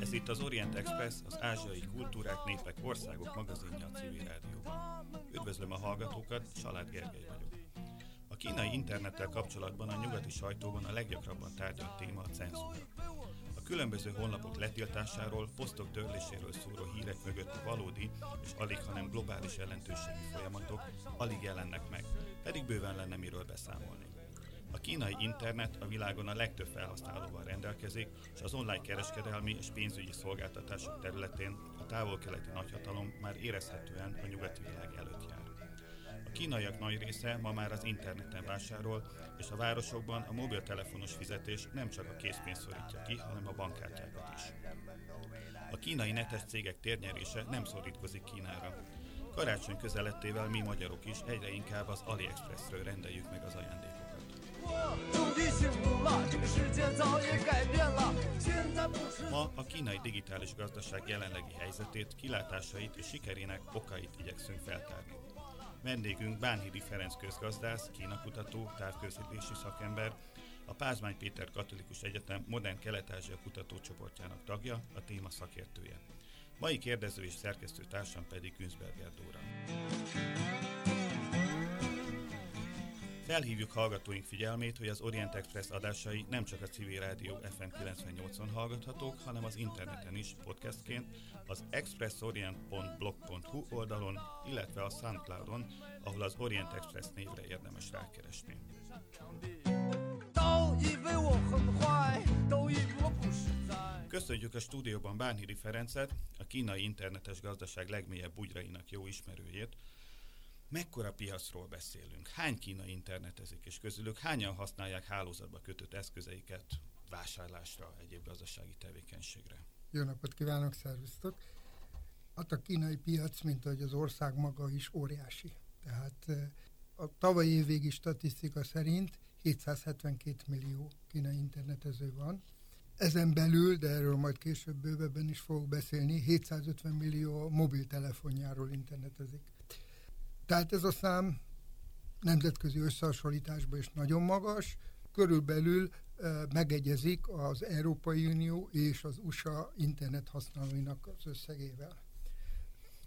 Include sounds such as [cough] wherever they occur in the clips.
Ez itt az Orient Express, az ázsiai kultúrák, népek, országok magazinja a civil rádióban. Üdvözlöm a hallgatókat, Salád Gergely vagyok. A kínai internettel kapcsolatban a nyugati sajtóban a leggyakrabban tárgyalt téma a cenzúra. A különböző honlapok letiltásáról, posztok törléséről szóló hírek mögött a valódi és alig, hanem globális jelentőségi folyamatok alig jelennek meg, pedig bőven lenne miről beszámolni. A kínai internet a világon a legtöbb felhasználóval rendelkezik, és az online kereskedelmi és pénzügyi szolgáltatások területén a távol-keleti nagyhatalom már érezhetően a nyugati világ előtt jár. A kínaiak nagy része ma már az interneten vásárol, és a városokban a mobiltelefonos fizetés nem csak a készpénz szorítja ki, hanem a bankkártyákat is. A kínai netes cégek térnyerése nem szorítkozik Kínára. Karácsony közelettével mi magyarok is egyre inkább az AliExpressről rendeljük meg az ajándékokat. Ma a kínai digitális gazdaság jelenlegi helyzetét, kilátásait és sikerének okait igyekszünk feltárni. Vendégünk Bánhidi Ferenc közgazdász, kínakutató, távközlési szakember, a Pázmány Péter Katolikus Egyetem Modern Kelet-Ázsia kutatócsoportjának tagja, a téma szakértője. Mai kérdező és szerkesztő társam pedig Günzberger Dóra. Felhívjuk hallgatóink figyelmét, hogy az Orient Express adásai nem csak a civil rádió FM 98-on hallgathatók, hanem az interneten is podcastként, az expressorient.blog.hu oldalon, illetve a Soundcloudon, ahol az Orient Express névre érdemes rákeresni. Köszönjük a stúdióban Bánhidi Ferencet, a kínai internetes gazdaság legmélyebb bugyrainak jó ismerőjét, mekkora piacról beszélünk? Hány kínai internetezik, és közülük hányan használják hálózatba kötött eszközeiket vásárlásra, egyéb gazdasági tevékenységre? Jó napot kívánok, szervusztok! Hát a kínai piac, mint ahogy az ország maga is óriási. Tehát eh, a tavalyi évvégi statisztika szerint 772 millió kínai internetező van. Ezen belül, de erről majd később bővebben is fogok beszélni, 750 millió mobiltelefonjáról internetezik. Tehát ez a szám nemzetközi összehasonlításban is nagyon magas, körülbelül megegyezik az Európai Unió és az USA internet használóinak az összegével.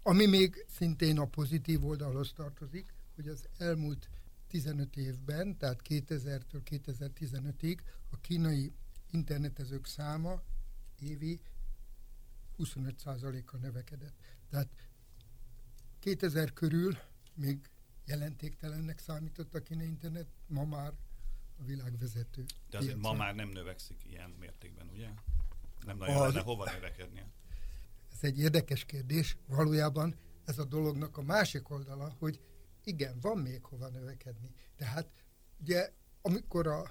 Ami még szintén a pozitív oldalhoz tartozik, hogy az elmúlt 15 évben, tehát 2000-től 2015-ig a kínai internetezők száma évi 25%-kal növekedett. Tehát 2000 körül még jelentéktelennek számított a kínai internet, ma már a világvezető. De azért ma már nem növekszik ilyen mértékben, ugye? Nem nagyon az... lenne hova növekednie. Ez egy érdekes kérdés. Valójában ez a dolognak a másik oldala, hogy igen, van még hova növekedni. Tehát ugye amikor a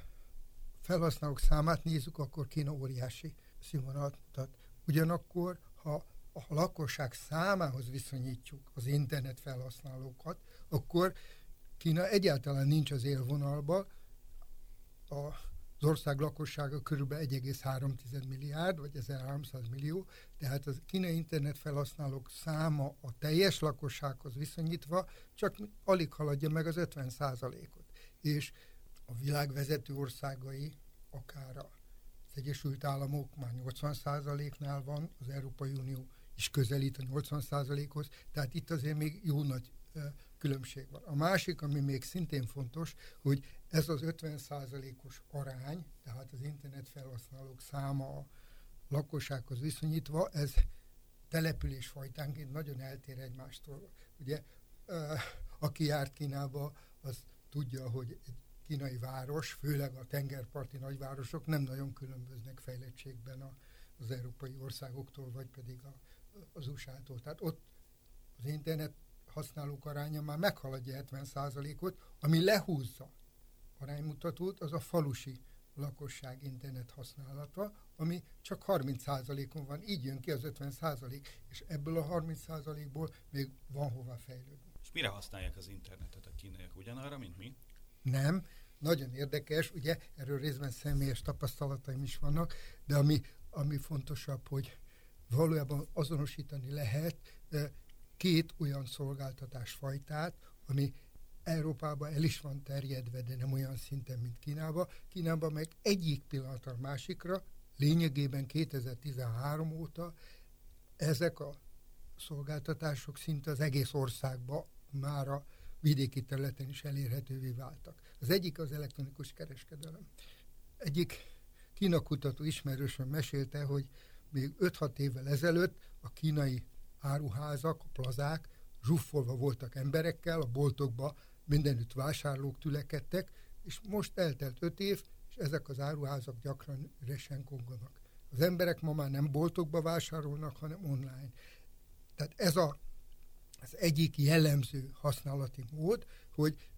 felhasználók számát nézzük, akkor Kína óriási színvonalat mutat. Ugyanakkor, ha a lakosság számához viszonyítjuk az internet felhasználókat, akkor Kína egyáltalán nincs az élvonalba, a az ország lakossága kb. 1,3 milliárd, vagy 1300 millió, tehát az kínai internet felhasználók száma a teljes lakossághoz viszonyítva csak alig haladja meg az 50 ot És a világ vezető országai, akár az Egyesült Államok már 80% nál van, az Európai Unió is közelít a 80%-hoz, tehát itt azért még jó nagy különbség van. A másik, ami még szintén fontos, hogy ez az 50%-os arány, tehát az internet felhasználók száma a lakossághoz viszonyítva, ez település fajtánként nagyon eltér egymástól. Ugye, aki járt Kínába, az tudja, hogy egy kínai város, főleg a tengerparti nagyvárosok nem nagyon különböznek fejlettségben az európai országoktól, vagy pedig a az USA-tól. Tehát ott az internet használók aránya már meghaladja 70%-ot, ami lehúzza aránymutatót, az a falusi lakosság internet használata, ami csak 30%-on van, így jön ki az 50%, és ebből a 30%-ból még van hova fejlődni. És mire használják az internetet a kínaiak? Ugyanarra, mint mi? Nem, nagyon érdekes, ugye erről részben személyes tapasztalataim is vannak, de ami, ami fontosabb, hogy valójában azonosítani lehet két olyan szolgáltatásfajtát, ami Európában el is van terjedve, de nem olyan szinten, mint Kínában. Kínában meg egyik pillanatra másikra lényegében 2013 óta ezek a szolgáltatások szinte az egész országba már a vidéki területen is elérhetővé váltak. Az egyik az elektronikus kereskedelem. Egyik kínakutató ismerősen mesélte, hogy még 5-6 évvel ezelőtt a kínai áruházak, a plazák zsuffolva voltak emberekkel, a boltokba mindenütt vásárlók tülekedtek, és most eltelt 5 év, és ezek az áruházak gyakran üresen konganak. Az emberek ma már nem boltokba vásárolnak, hanem online. Tehát ez a, az egyik jellemző használati mód, hogy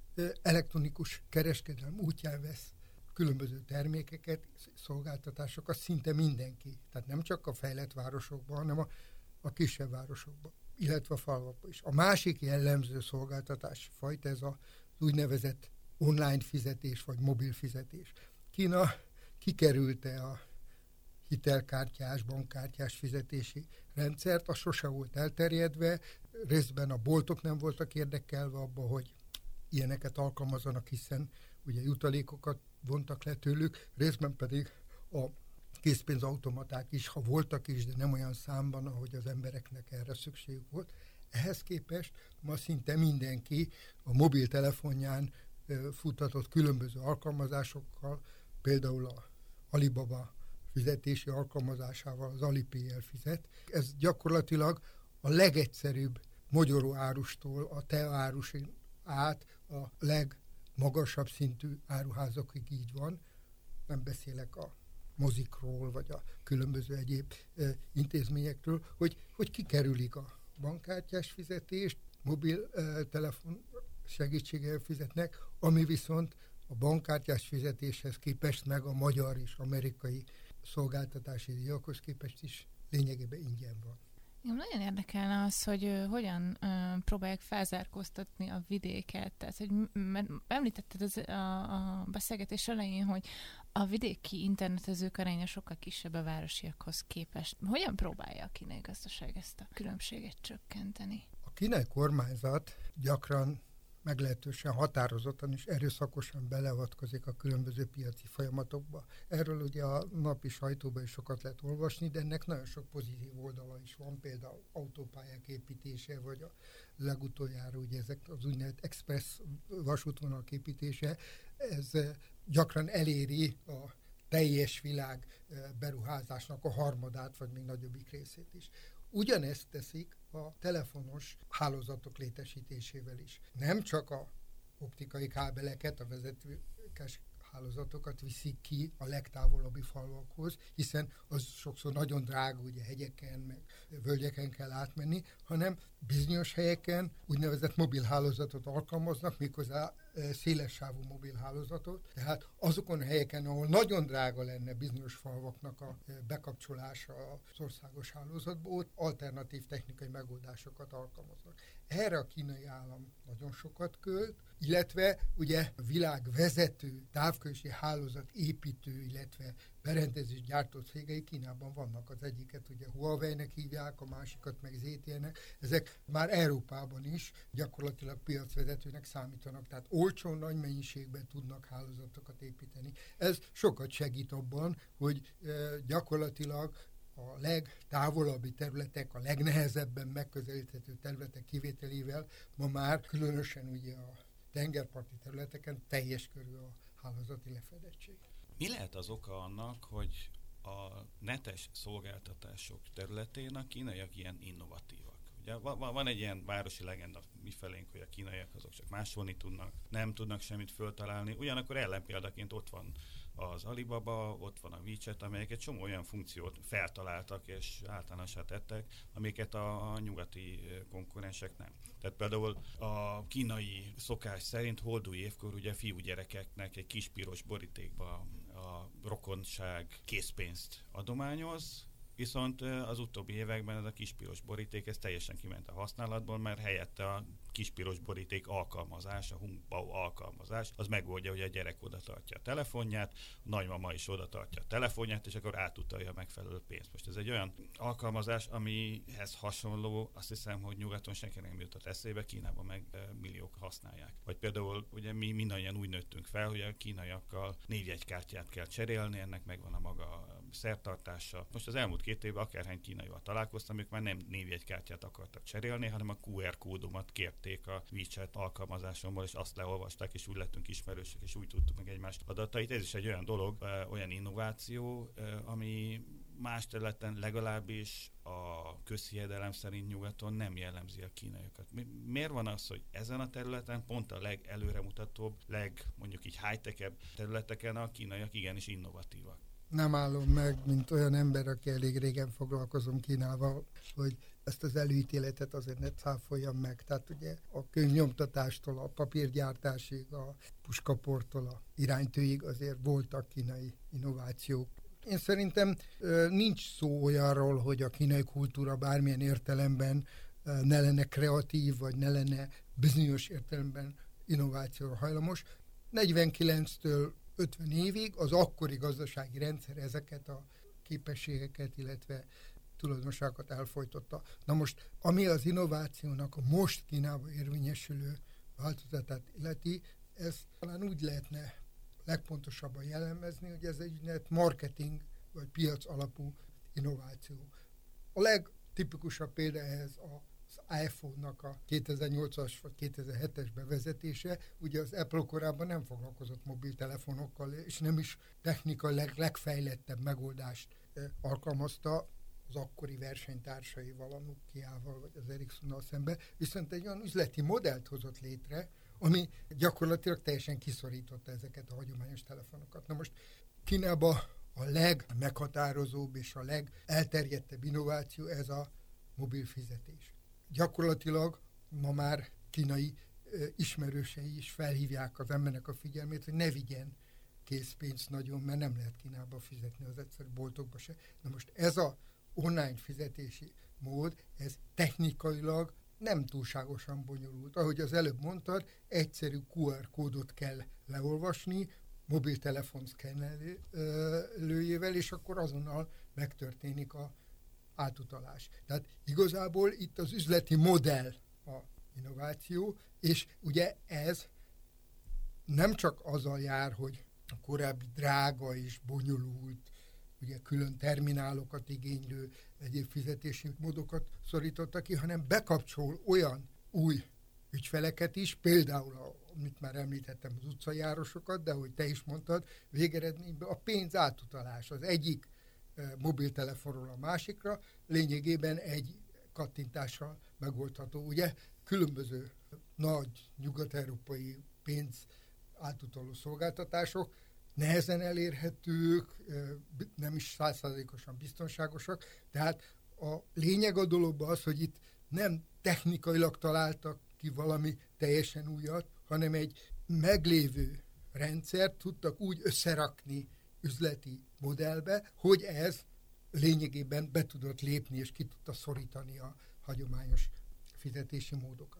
elektronikus kereskedelem útján vesz különböző termékeket, szolgáltatásokat szinte mindenki. Tehát nem csak a fejlett városokban, hanem a, a kisebb városokban, illetve a falvakban is. A másik jellemző szolgáltatás fajta ez az úgynevezett online fizetés, vagy mobil fizetés. Kína kikerülte a hitelkártyás, bankkártyás fizetési rendszert, az sose volt elterjedve, részben a boltok nem voltak érdekelve abba, hogy ilyeneket alkalmazanak, hiszen ugye jutalékokat vontak le tőlük, részben pedig a készpénzautomaták is, ha voltak is, de nem olyan számban, ahogy az embereknek erre szükségük volt. Ehhez képest ma szinte mindenki a mobiltelefonján futtatott különböző alkalmazásokkal, például a Alibaba fizetési alkalmazásával az Alipay-el fizet. Ez gyakorlatilag a legegyszerűbb mogyoró árustól a te árusin át a legmagasabb szintű áruházakig így van. Nem beszélek a mozikról, vagy a különböző egyéb e, intézményekről, hogy, hogy kikerülik a bankkártyás fizetést, mobiltelefon segítségével fizetnek, ami viszont a bankkártyás fizetéshez képest meg a magyar és amerikai szolgáltatási díjakhoz képest is lényegében ingyen van. Igen, nagyon érdekelne az, hogy hogyan uh, próbálják felzárkóztatni a vidéket. Tehát, hogy említetted az, a, a beszélgetés elején, hogy a vidéki internetezők aránya sokkal kisebb a városiakhoz képest. Hogyan próbálja a kínai gazdaság ezt a különbséget csökkenteni? A kínai kormányzat gyakran meglehetősen határozottan és erőszakosan beleavatkozik a különböző piaci folyamatokba. Erről ugye a napi sajtóban is sokat lehet olvasni, de ennek nagyon sok pozitív oldala is van, például autópályák építése, vagy a legutoljára ugye ezek az úgynevezett express vasútvonalak építése, ez eh, gyakran eléri a teljes világ eh, beruházásnak a harmadát, vagy még nagyobbik részét is. Ugyanezt teszik a telefonos hálózatok létesítésével is. Nem csak a optikai kábeleket, a vezetőkes hálózatokat viszik ki a legtávolabbi falvakhoz, hiszen az sokszor nagyon drága, ugye hegyeken, meg völgyeken kell átmenni, hanem bizonyos helyeken úgynevezett mobilhálózatot alkalmaznak, méghozzá szélessávú mobilhálózatot, tehát azokon a helyeken, ahol nagyon drága lenne bizonyos falvaknak a bekapcsolása az országos hálózatba, ott alternatív technikai megoldásokat alkalmaznak. Erre a kínai állam nagyon sokat költ, illetve ugye a világ vezető távközlési hálózat építő, illetve berendezés gyártó cégei Kínában vannak. Az egyiket ugye Huawei-nek hívják, a másikat meg ZTE-nek. Ezek már Európában is gyakorlatilag piacvezetőnek számítanak, tehát olcsón, nagy mennyiségben tudnak hálózatokat építeni. Ez sokat segít abban, hogy gyakorlatilag a legtávolabbi területek, a legnehezebben megközelíthető területek kivételével ma már különösen ugye a tengerparti területeken teljes körű a hálózati lefedettség. Mi lehet az oka annak, hogy a netes szolgáltatások területén a kínaiak ilyen innovatívak? Ugye van, egy ilyen városi legenda mifelénk, hogy a kínaiak azok csak másolni tudnak, nem tudnak semmit föltalálni, ugyanakkor ellenpéldaként ott van az Alibaba, ott van a WeChat, amelyek egy csomó olyan funkciót feltaláltak és általánosá tettek, amiket a, nyugati konkurensek nem. Tehát például a kínai szokás szerint holdúj évkor ugye fiúgyerekeknek egy kis piros borítékba a rokonság készpénzt adományoz, Viszont az utóbbi években ez a kispiros boríték ez teljesen kiment a használatból, mert helyette a kispiros boríték alkalmazás, a Hungbao alkalmazás, az megoldja, hogy a gyerek oda tartja a telefonját, a nagymama is oda tartja a telefonját, és akkor átutalja a megfelelő pénzt. Most ez egy olyan alkalmazás, amihez hasonló, azt hiszem, hogy nyugaton senki nem jutott eszébe, Kínában meg milliók használják. Vagy például ugye mi mindannyian úgy nőttünk fel, hogy a kínaiakkal névjegykártyát kell cserélni, ennek megvan a maga szertartása. Most az elmúlt két évben akárhány kínaival találkoztam, ők már nem névjegykártyát akartak cserélni, hanem a QR kódomat kérték a WeChat alkalmazásomból, és azt leolvasták, és úgy lettünk ismerősök, és úgy tudtuk meg egymást adatait. Ez is egy olyan dolog, olyan innováció, ami más területen legalábbis a közhiedelem szerint nyugaton nem jellemzi a kínaiakat. Miért van az, hogy ezen a területen pont a legelőremutatóbb, leg mondjuk így high-tech területeken a kínaiak igenis innovatívak? Nem állom meg, mint olyan ember, aki elég régen foglalkozom Kínával, hogy ezt az előítéletet azért ne cáfoljam meg. Tehát ugye a könyvnyomtatástól, a papírgyártásig, a puskaportól, a iránytőig azért voltak kínai innovációk. Én szerintem nincs szó olyanról, hogy a kínai kultúra bármilyen értelemben ne lenne kreatív, vagy ne lenne bizonyos értelemben innovációra hajlamos. 49-től 50 évig az akkori gazdasági rendszer ezeket a képességeket, illetve tulajdonságokat elfolytotta. Na most, ami az innovációnak a most Kínában érvényesülő változatát illeti, ez talán úgy lehetne legpontosabban jellemezni, hogy ez egy úgynevezett marketing vagy piac alapú innováció. A legtipikusabb példa ehhez az iPhone-nak a 2008-as vagy 2007-es bevezetése. Ugye az Apple korábban nem foglalkozott mobiltelefonokkal, és nem is technikai leg, legfejlettebb megoldást alkalmazta az akkori versenytársaival, a Nokia-val vagy az Ericssonnal szembe, viszont egy olyan üzleti modellt hozott létre, ami gyakorlatilag teljesen kiszorította ezeket a hagyományos telefonokat. Na most Kínában a legmeghatározóbb és a legelterjedtebb innováció ez a mobil fizetés. Gyakorlatilag ma már kínai ismerősei is felhívják az embernek a figyelmét, hogy ne vigyen készpénzt nagyon, mert nem lehet Kínába fizetni az egyszerű boltokba se. Na most ez a online fizetési mód, ez technikailag nem túlságosan bonyolult. Ahogy az előbb mondtad, egyszerű QR kódot kell leolvasni, mobiltelefon szkennelőjével, és akkor azonnal megtörténik a átutalás. Tehát igazából itt az üzleti modell a innováció, és ugye ez nem csak azzal jár, hogy a korábbi drága és bonyolult ugye külön terminálokat igénylő egyéb fizetési módokat szorítottak ki, hanem bekapcsol olyan új ügyfeleket is, például, amit már említettem, az utcajárosokat, de ahogy te is mondtad, végeredményben a pénz átutalás az egyik e, mobiltelefonról a másikra lényegében egy kattintással megoldható. Ugye különböző nagy nyugat-európai pénz átutaló szolgáltatások nehezen elérhetők, nem is százszázalékosan biztonságosak. Tehát a lényeg a dologban az, hogy itt nem technikailag találtak ki valami teljesen újat, hanem egy meglévő rendszert tudtak úgy összerakni üzleti modellbe, hogy ez lényegében be tudott lépni és ki tudta szorítani a hagyományos fizetési módokat.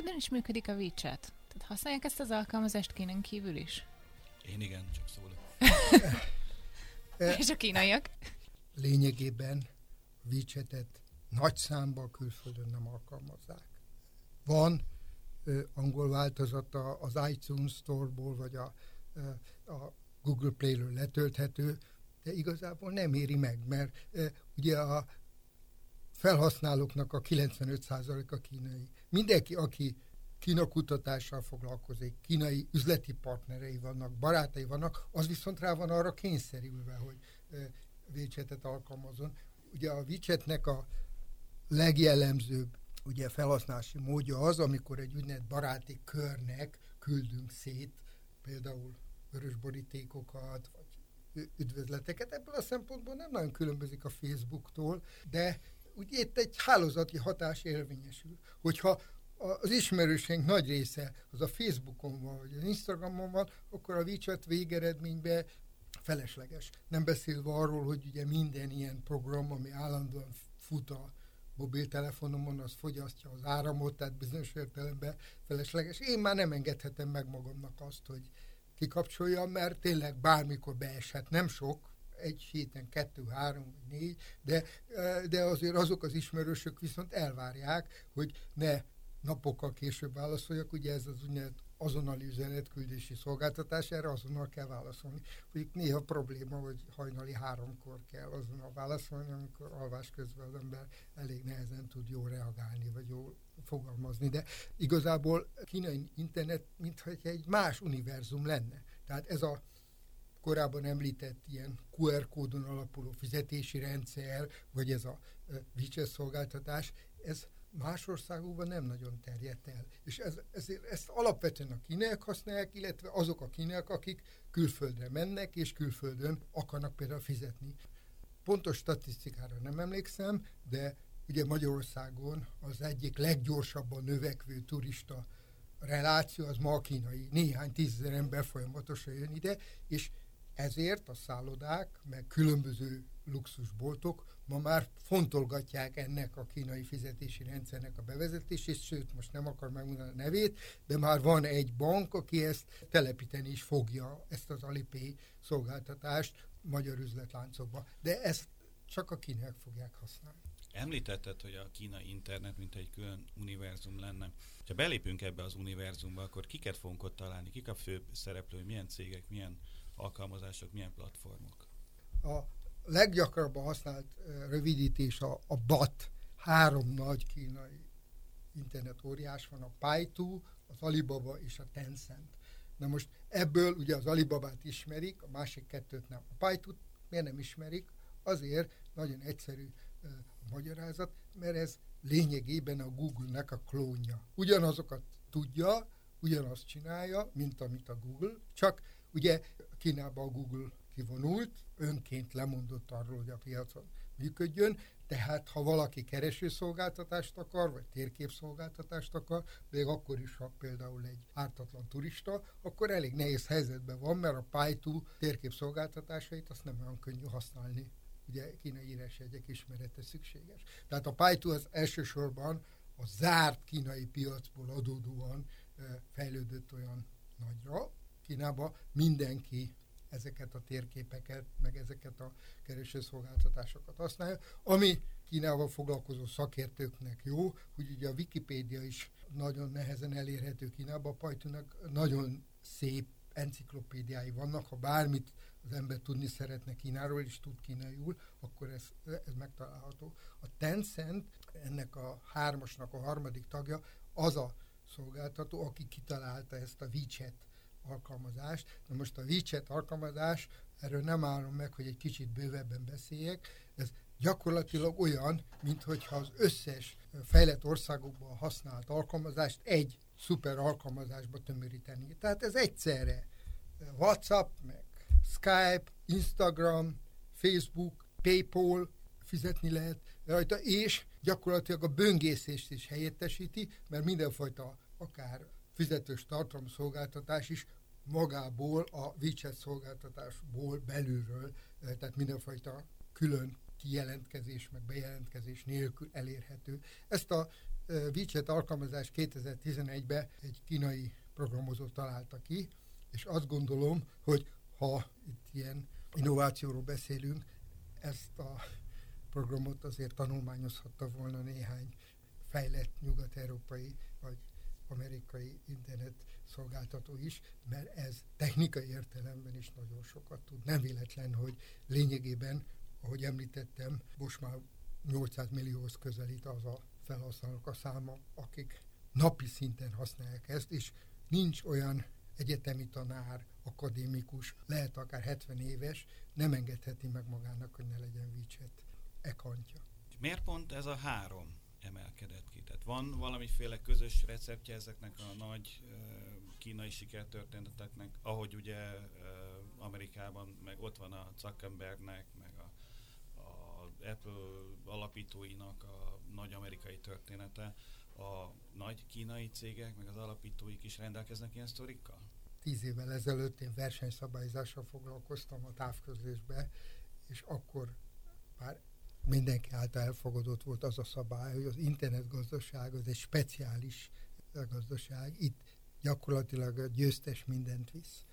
Külföldön is működik a WeChat? Tehát használják ezt az alkalmazást Kínen kívül is? Én igen, csak szólok. [laughs] És a kínaiak? Lényegében WeChat-et nagy számban külföldön nem alkalmazzák. Van ö, angol változata az iTunes Store-ból, vagy a, ö, a Google Play-ről letölthető, de igazából nem éri meg, mert ö, ugye a felhasználóknak a 95%-a kínai. Mindenki, aki Kína kutatással foglalkozik, kínai üzleti partnerei vannak, barátai vannak, az viszont rá van arra kényszerülve, hogy WeChat-et alkalmazon. Ugye a WeChat-nek a legjellemzőbb ugye felhasználási módja az, amikor egy úgynevezett baráti körnek küldünk szét például vörös borítékokat, vagy üdvözleteket. Ebből a szempontból nem nagyon különbözik a Facebooktól, de ugye itt egy hálózati hatás érvényesül. Hogyha az ismerőseink nagy része az a Facebookon van, vagy az Instagramon van, akkor a WeChat végeredményben felesleges. Nem beszélve arról, hogy ugye minden ilyen program, ami állandóan fut a mobiltelefonomon, az fogyasztja az áramot, tehát bizonyos értelemben felesleges. Én már nem engedhetem meg magamnak azt, hogy kikapcsoljam, mert tényleg bármikor beeshet, nem sok, egy héten kettő, három, négy, de, de azért azok az ismerősök viszont elvárják, hogy ne napokkal később válaszoljak, ugye ez az úgynevezett azonnali üzenetküldési szolgáltatás, erre azonnal kell válaszolni. Mondjuk néha probléma, hogy hajnali háromkor kell azonnal válaszolni, amikor alvás közben az ember elég nehezen tud jól reagálni, vagy jól fogalmazni, de igazából kínai internet mintha egy más univerzum lenne. Tehát ez a korábban említett ilyen QR kódon alapuló fizetési rendszer, vagy ez a WeChat szolgáltatás, ez más országokban nem nagyon terjedt el. És ez, ezért ezt alapvetően a kínaiak használják, illetve azok a kínaiak, akik külföldre mennek, és külföldön akarnak például fizetni. Pontos statisztikára nem emlékszem, de ugye Magyarországon az egyik leggyorsabban növekvő turista reláció az ma a kínai. Néhány tízezer ember folyamatosan jön ide, és ezért a szállodák, meg különböző luxusboltok ma már fontolgatják ennek a kínai fizetési rendszernek a bevezetését, sőt, most nem akar megmondani a nevét, de már van egy bank, aki ezt telepíteni is fogja, ezt az Alipay szolgáltatást magyar üzletláncokba. De ezt csak a kínaiak fogják használni. Említetted, hogy a kínai internet mint egy külön univerzum lenne. Ha belépünk ebbe az univerzumba, akkor kiket fogunk ott találni? Kik a fő szereplői? Milyen cégek, milyen alkalmazások, milyen platformok? A leggyakrabban használt rövidítés a, a BAT. Három nagy kínai internet óriás van, a Paitu, az Alibaba és a Tencent. Na most ebből ugye az Alibabát ismerik, a másik kettőt nem. A Paitu miért nem ismerik? Azért nagyon egyszerű a magyarázat, mert ez lényegében a Google-nek a klónja. Ugyanazokat tudja, ugyanazt csinálja, mint amit a Google, csak ugye Kínában a Google kivonult, önként lemondott arról, hogy a piacon működjön, tehát ha valaki keresőszolgáltatást akar, vagy térképszolgáltatást akar, még akkor is, ha például egy ártatlan turista, akkor elég nehéz helyzetben van, mert a Paitu térképszolgáltatásait azt nem olyan könnyű használni ugye kínai írásjegyek ismerete szükséges. Tehát a Paitu az elsősorban a zárt kínai piacból adódóan fejlődött olyan nagyra Kínába, mindenki ezeket a térképeket, meg ezeket a keresőszolgáltatásokat használja, ami Kínával foglalkozó szakértőknek jó, hogy ugye a Wikipédia is nagyon nehezen elérhető Kínában, a Pajtunak nagyon szép enciklopédiái vannak, ha bármit az ember tudni szeretne Kínáról, és tud kínaiul, akkor ez, ez megtalálható. A Tencent, ennek a hármasnak a harmadik tagja, az a szolgáltató, aki kitalálta ezt a WeChat alkalmazást. Na most a WeChat alkalmazás, erről nem állom meg, hogy egy kicsit bővebben beszéljek, ez gyakorlatilag olyan, mintha az összes fejlett országokban használt alkalmazást egy szuper alkalmazásba tömöríteni. Tehát ez egyszerre WhatsApp, meg Skype, Instagram, Facebook, Paypal, fizetni lehet rajta, és gyakorlatilag a böngészést is helyettesíti, mert mindenfajta akár fizetős tartalomszolgáltatás is magából, a WeChat szolgáltatásból belülről, tehát mindenfajta külön kijelentkezés, meg bejelentkezés nélkül elérhető. Ezt a WeChat alkalmazást 2011-ben egy kínai programozó találta ki, és azt gondolom, hogy ha itt ilyen innovációról beszélünk, ezt a programot azért tanulmányozhatta volna néhány fejlett nyugat-európai amerikai internet szolgáltató is, mert ez technikai értelemben is nagyon sokat tud. Nem véletlen, hogy lényegében, ahogy említettem, most már 800 millióhoz közelít az a felhasználók a száma, akik napi szinten használják ezt, és nincs olyan egyetemi tanár, akadémikus, lehet akár 70 éves, nem engedheti meg magának, hogy ne legyen WeChat ekantja. Miért pont ez a három emelkedett ki? Tehát van valamiféle közös receptje ezeknek a nagy kínai sikertörténeteknek, ahogy ugye Amerikában, meg ott van a Zuckerbergnek, meg a, a Apple alapítóinak a nagy amerikai története, a nagy kínai cégek, meg az alapítóik is rendelkeznek ilyen sztorikkal? Tíz évvel ezelőtt én versenyszabályzással foglalkoztam a távközlésbe, és akkor már mindenki által elfogadott volt az a szabály, hogy az internetgazdaság az egy speciális gazdaság. Itt gyakorlatilag a győztes mindent visz.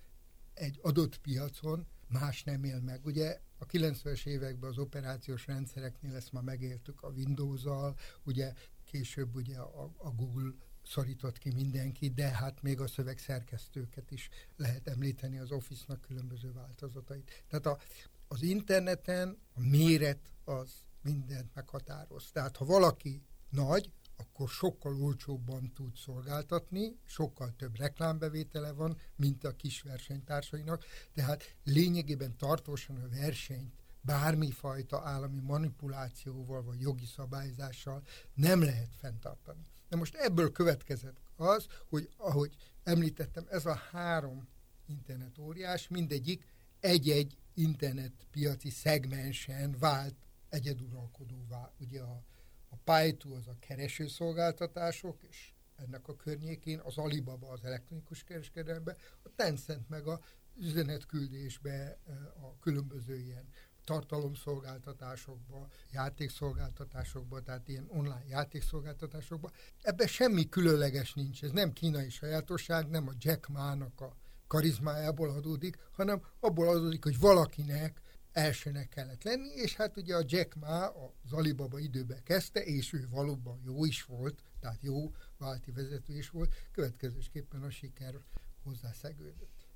Egy adott piacon más nem él meg. Ugye a 90-es években az operációs rendszereknél ezt már megéltük a Windows-zal, ugye később ugye a, a Google szorított ki mindenki, de hát még a szövegszerkesztőket is lehet említeni az Office-nak különböző változatait. Tehát a, az interneten a méret az mindent meghatároz. Tehát ha valaki nagy, akkor sokkal olcsóbban tud szolgáltatni, sokkal több reklámbevétele van, mint a kis versenytársainak, tehát lényegében tartósan a versenyt bármifajta állami manipulációval vagy jogi szabályzással nem lehet fenntartani. Na most ebből következett az, hogy ahogy említettem, ez a három internet óriás, mindegyik egy-egy internetpiaci szegmensen vált egyeduralkodóvá. Ugye a, a Paitu az a keresőszolgáltatások, és ennek a környékén, az Alibaba az elektronikus kereskedelembe, a Tencent meg a üzenetküldésbe, a különböző ilyen tartalomszolgáltatásokba, játékszolgáltatásokba, tehát ilyen online játékszolgáltatásokba. Ebben semmi különleges nincs, ez nem kínai sajátosság, nem a Jack Ma-nak a karizmájából adódik, hanem abból adódik, hogy valakinek elsőnek kellett lenni, és hát ugye a Jack Ma az Alibaba időben kezdte, és ő valóban jó is volt, tehát jó válti vezető is volt, következésképpen a siker hozzászegődött.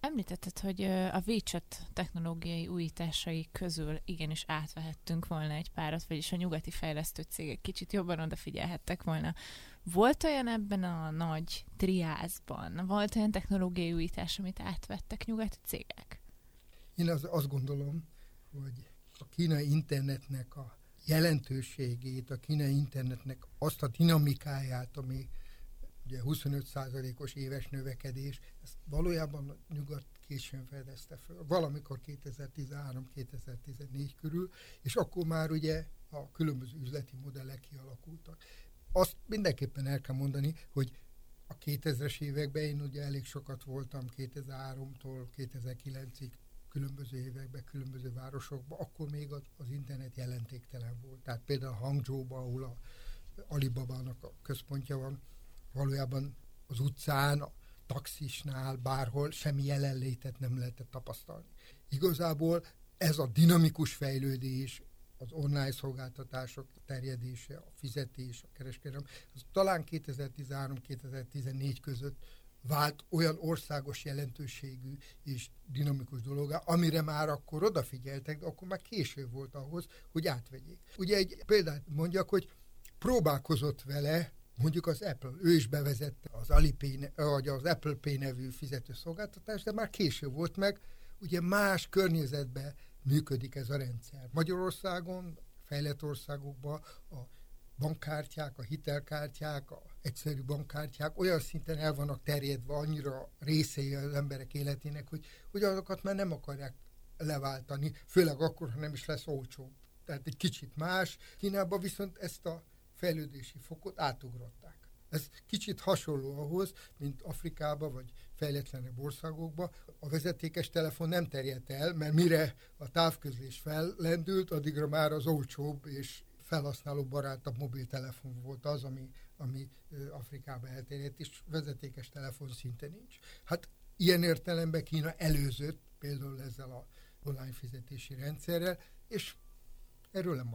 Említetted, hogy a WeChat technológiai újításai közül igenis átvehettünk volna egy párat, vagyis a nyugati fejlesztő cégek kicsit jobban odafigyelhettek volna. Volt olyan ebben a nagy triázban? Volt olyan technológiai újítás, amit átvettek nyugati cégek? Én az, azt gondolom, hogy a kínai internetnek a jelentőségét, a kínai internetnek azt a dinamikáját, ami ugye 25%-os éves növekedés, ezt valójában nyugat későn fedezte föl, valamikor 2013-2014 körül, és akkor már ugye a különböző üzleti modellek kialakultak. Azt mindenképpen el kell mondani, hogy a 2000-es években én ugye elég sokat voltam 2003-tól 2009-ig különböző években, különböző városokban, akkor még az, az internet jelentéktelen volt. Tehát például Hangzsóban, ahol a Alibabának a központja van, valójában az utcán, a taxisnál, bárhol semmi jelenlétet nem lehetett tapasztalni. Igazából ez a dinamikus fejlődés, az online szolgáltatások terjedése, a fizetés, a kereskedelem, az talán 2013-2014 között vált olyan országos jelentőségű és dinamikus dologá, amire már akkor odafigyeltek, de akkor már késő volt ahhoz, hogy átvegyék. Ugye egy példát mondjak, hogy próbálkozott vele mondjuk az Apple, ő is bevezette az, Alipay, vagy az Apple Pay nevű fizetőszolgáltatást, de már késő volt meg, ugye más környezetben működik ez a rendszer. Magyarországon, fejlett országokban a bankkártyák, a hitelkártyák, a egyszerű bankkártyák olyan szinten el vannak terjedve, annyira részei az emberek életének, hogy, hogy azokat már nem akarják leváltani, főleg akkor, ha nem is lesz olcsó. Tehát egy kicsit más. Kínában viszont ezt a fejlődési fokot átugrották. Ez kicsit hasonló ahhoz, mint Afrikában vagy fejletlenebb országokban. A vezetékes telefon nem terjedt el, mert mire a távközlés fellendült, addigra már az olcsóbb és felhasználó barátabb mobiltelefon volt az, ami, ami Afrikában elterjedt, és vezetékes telefon szinte nincs. Hát ilyen értelemben Kína előzött például ezzel a online fizetési rendszerrel, és erről nem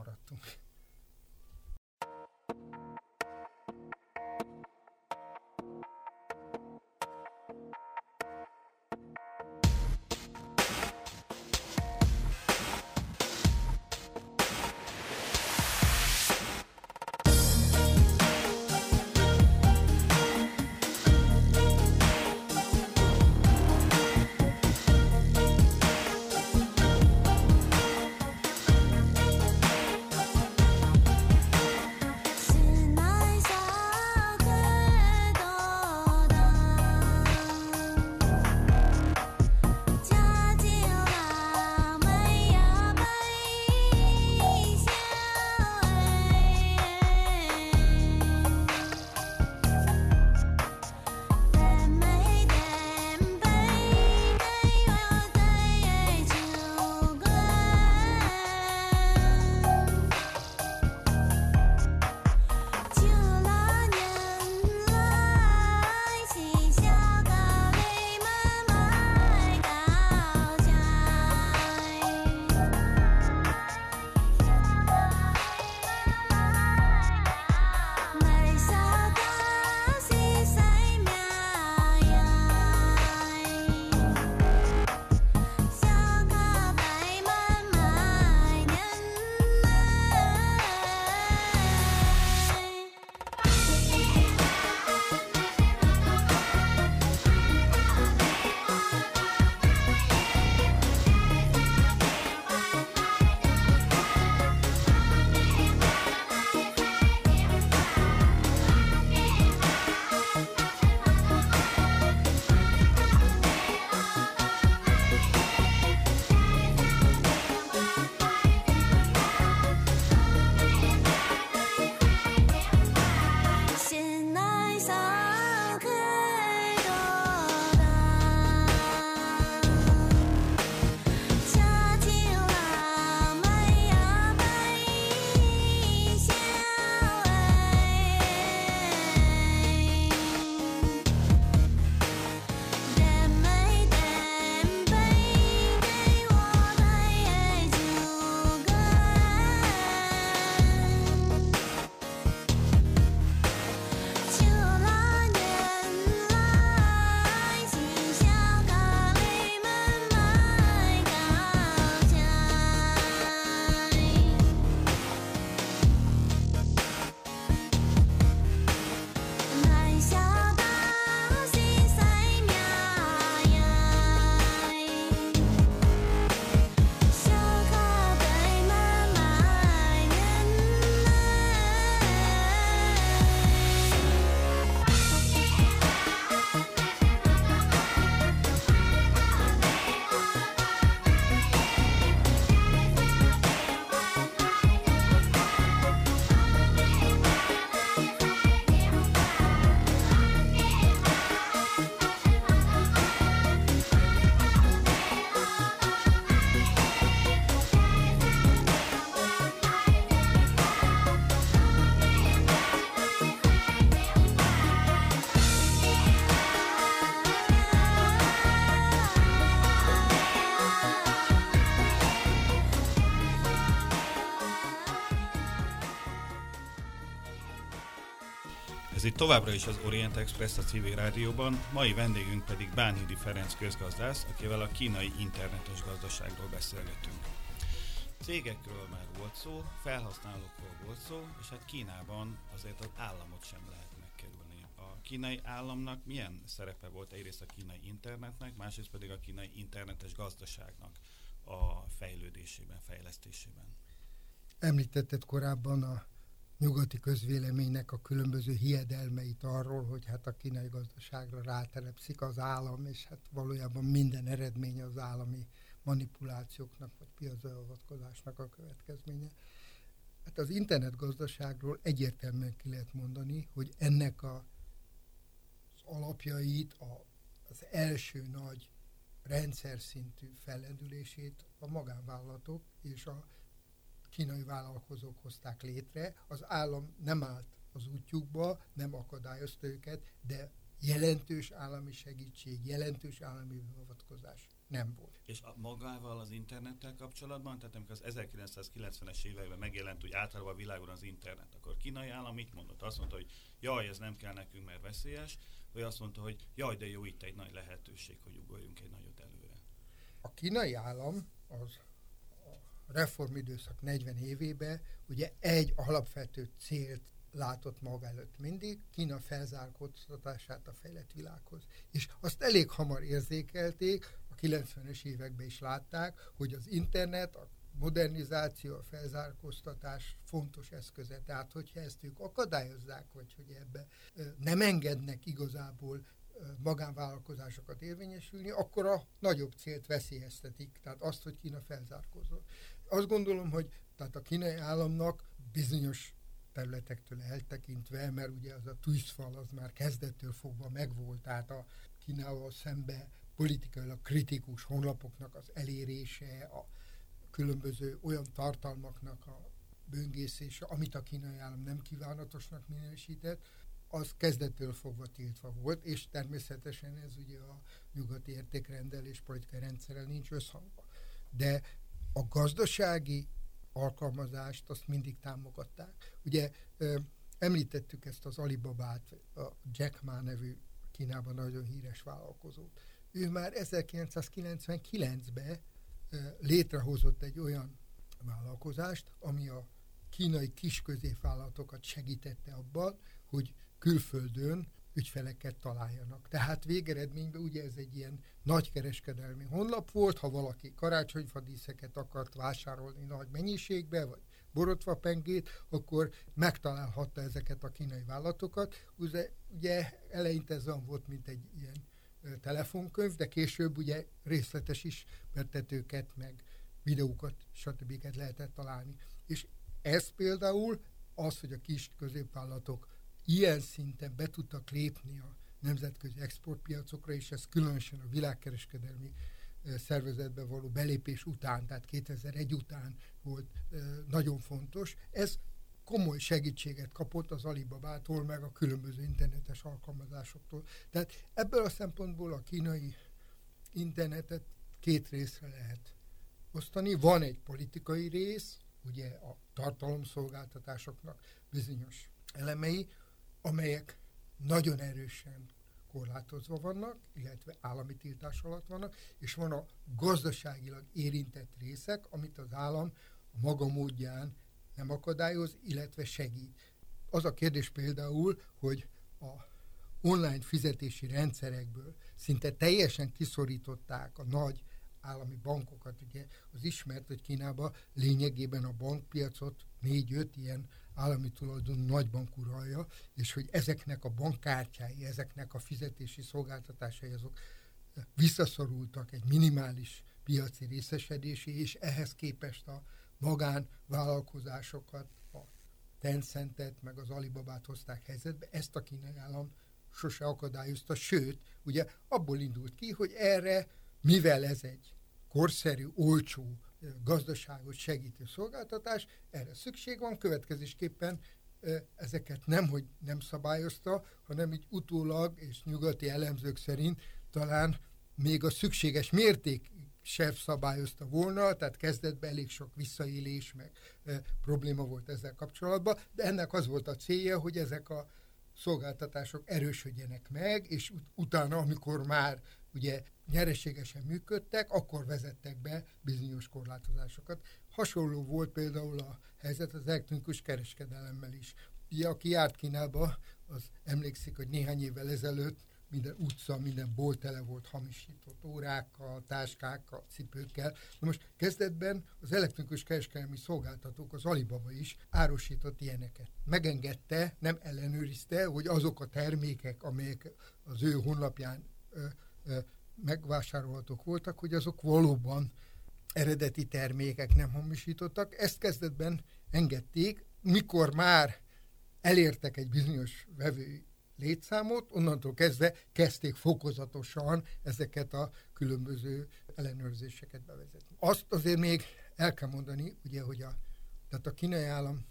továbbra is az Orient Express a civil rádióban, mai vendégünk pedig Bánhidi Ferenc közgazdász, akivel a kínai internetes gazdaságról beszélgetünk. Cégekről már volt szó, felhasználókról volt szó, és hát Kínában azért az államot sem lehet megkerülni. A kínai államnak milyen szerepe volt egyrészt a kínai internetnek, másrészt pedig a kínai internetes gazdaságnak a fejlődésében, fejlesztésében? Említetted korábban a nyugati közvéleménynek a különböző hiedelmeit arról, hogy hát a kínai gazdaságra rátelepszik az állam, és hát valójában minden eredménye az állami manipulációknak vagy piacbeavatkozásnak a következménye. Hát az internet gazdaságról egyértelműen ki lehet mondani, hogy ennek a, az alapjait, a, az első nagy rendszer szintű fellendülését a magánvállalatok és a kínai vállalkozók hozták létre. Az állam nem állt az útjukba, nem akadályozta őket, de jelentős állami segítség, jelentős állami beavatkozás nem volt. És a magával az internettel kapcsolatban, tehát amikor az 1990-es években megjelent úgy általában a világon az internet, akkor kínai állam mit mondott? Azt mondta, hogy jaj, ez nem kell nekünk, mert veszélyes, vagy azt mondta, hogy jaj, de jó, itt egy nagy lehetőség, hogy ugorjunk egy nagyot előre. A kínai állam az a reformidőszak 40 évébe ugye egy alapvető célt látott maga előtt mindig, Kína felzárkóztatását a fejlett világhoz. És azt elég hamar érzékelték, a 90-es években is látták, hogy az internet, a modernizáció, a felzárkóztatás fontos eszköze. Tehát, hogyha ezt ők akadályozzák, vagy hogy ebbe nem engednek igazából magánvállalkozásokat érvényesülni, akkor a nagyobb célt veszélyeztetik, tehát azt, hogy Kína felzárkózol. Azt gondolom, hogy tehát a kínai államnak bizonyos területektől eltekintve, mert ugye az a tűzfal az már kezdettől fogva megvolt, tehát a Kínával szembe politikailag kritikus honlapoknak az elérése, a különböző olyan tartalmaknak a böngészése, amit a kínai állam nem kívánatosnak minősített, az kezdettől fogva tiltva volt, és természetesen ez ugye a nyugati értékrendel és politikai rendszerrel nincs összhangban. De a gazdasági alkalmazást azt mindig támogatták. Ugye említettük ezt az Alibabát, a Jack Ma nevű Kínában nagyon híres vállalkozót. Ő már 1999-ben létrehozott egy olyan vállalkozást, ami a kínai kis középvállalatokat segítette abban, hogy külföldön ügyfeleket találjanak. Tehát végeredményben ugye ez egy ilyen nagykereskedelmi honlap volt, ha valaki karácsonyfadíszeket akart vásárolni nagy mennyiségbe, vagy pengét, akkor megtalálhatta ezeket a kínai vállalatokat. Ugye, ugye eleinte ez olyan volt, mint egy ilyen telefonkönyv, de később ugye részletes ismertetőket, meg videókat, stb. lehetett találni. És ez például az, hogy a kis középvállalatok ilyen szinten be tudtak lépni a nemzetközi exportpiacokra, és ez különösen a világkereskedelmi szervezetbe való belépés után, tehát 2001 után volt nagyon fontos. Ez komoly segítséget kapott az Alibabától, meg a különböző internetes alkalmazásoktól. Tehát ebből a szempontból a kínai internetet két részre lehet osztani. Van egy politikai rész, ugye a tartalomszolgáltatásoknak bizonyos elemei, amelyek nagyon erősen korlátozva vannak, illetve állami tiltás alatt vannak, és van a gazdaságilag érintett részek, amit az állam a maga módján nem akadályoz, illetve segít. Az a kérdés például, hogy a online fizetési rendszerekből szinte teljesen kiszorították a nagy állami bankokat. Ugye az ismert, hogy Kínában lényegében a bankpiacot négy-öt ilyen állami tulajdonú nagybank uralja, és hogy ezeknek a bankkártyái, ezeknek a fizetési szolgáltatásai azok visszaszorultak egy minimális piaci részesedési, és ehhez képest a magánvállalkozásokat, a Tencentet, meg az Alibabát hozták helyzetbe, ezt a kínai állam sose akadályozta, sőt, ugye abból indult ki, hogy erre, mivel ez egy korszerű, olcsó, gazdaságot segítő szolgáltatás, erre szükség van, következésképpen ezeket nem, hogy nem szabályozta, hanem így utólag és nyugati elemzők szerint talán még a szükséges mérték sem szabályozta volna, tehát kezdetben elég sok visszaélés, meg e, probléma volt ezzel kapcsolatban, de ennek az volt a célja, hogy ezek a szolgáltatások erősödjenek meg, és ut- utána, amikor már ugye nyereségesen működtek, akkor vezettek be bizonyos korlátozásokat. Hasonló volt például a helyzet az elektronikus kereskedelemmel is. Ugye, aki járt Kínába, az emlékszik, hogy néhány évvel ezelőtt minden utca, minden bolt tele volt hamisított órákkal, táskákkal, cipőkkel. Na most kezdetben az elektronikus kereskedelmi szolgáltatók, az Alibaba is árusított ilyeneket. Megengedte, nem ellenőrizte, hogy azok a termékek, amelyek az ő honlapján ö, ö, megvásárolhatók voltak, hogy azok valóban eredeti termékek nem hamisítottak. Ezt kezdetben engedték, mikor már elértek egy bizonyos vevői létszámot, onnantól kezdve kezdték fokozatosan ezeket a különböző ellenőrzéseket bevezetni. Azt azért még el kell mondani, ugye, hogy a, tehát a kínai állam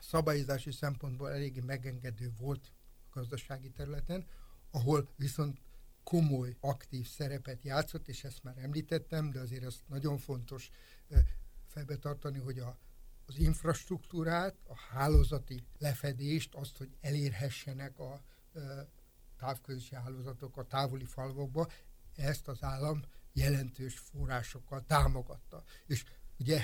szabályozási szempontból eléggé megengedő volt a gazdasági területen, ahol viszont komoly, aktív szerepet játszott, és ezt már említettem, de azért az nagyon fontos felbetartani, hogy a, az infrastruktúrát, a hálózati lefedést, azt, hogy elérhessenek a távközlési hálózatok a távoli falvakba, ezt az állam jelentős forrásokkal támogatta. És ugye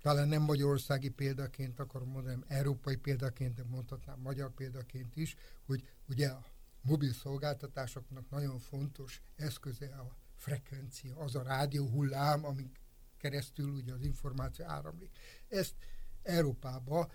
talán nem magyarországi példaként akarom mondani, hanem európai példaként, de mondhatnám magyar példaként is, hogy ugye a mobil szolgáltatásoknak nagyon fontos eszköze a frekvencia, az a rádió hullám, amik keresztül ugye az információ áramlik. Ezt Európába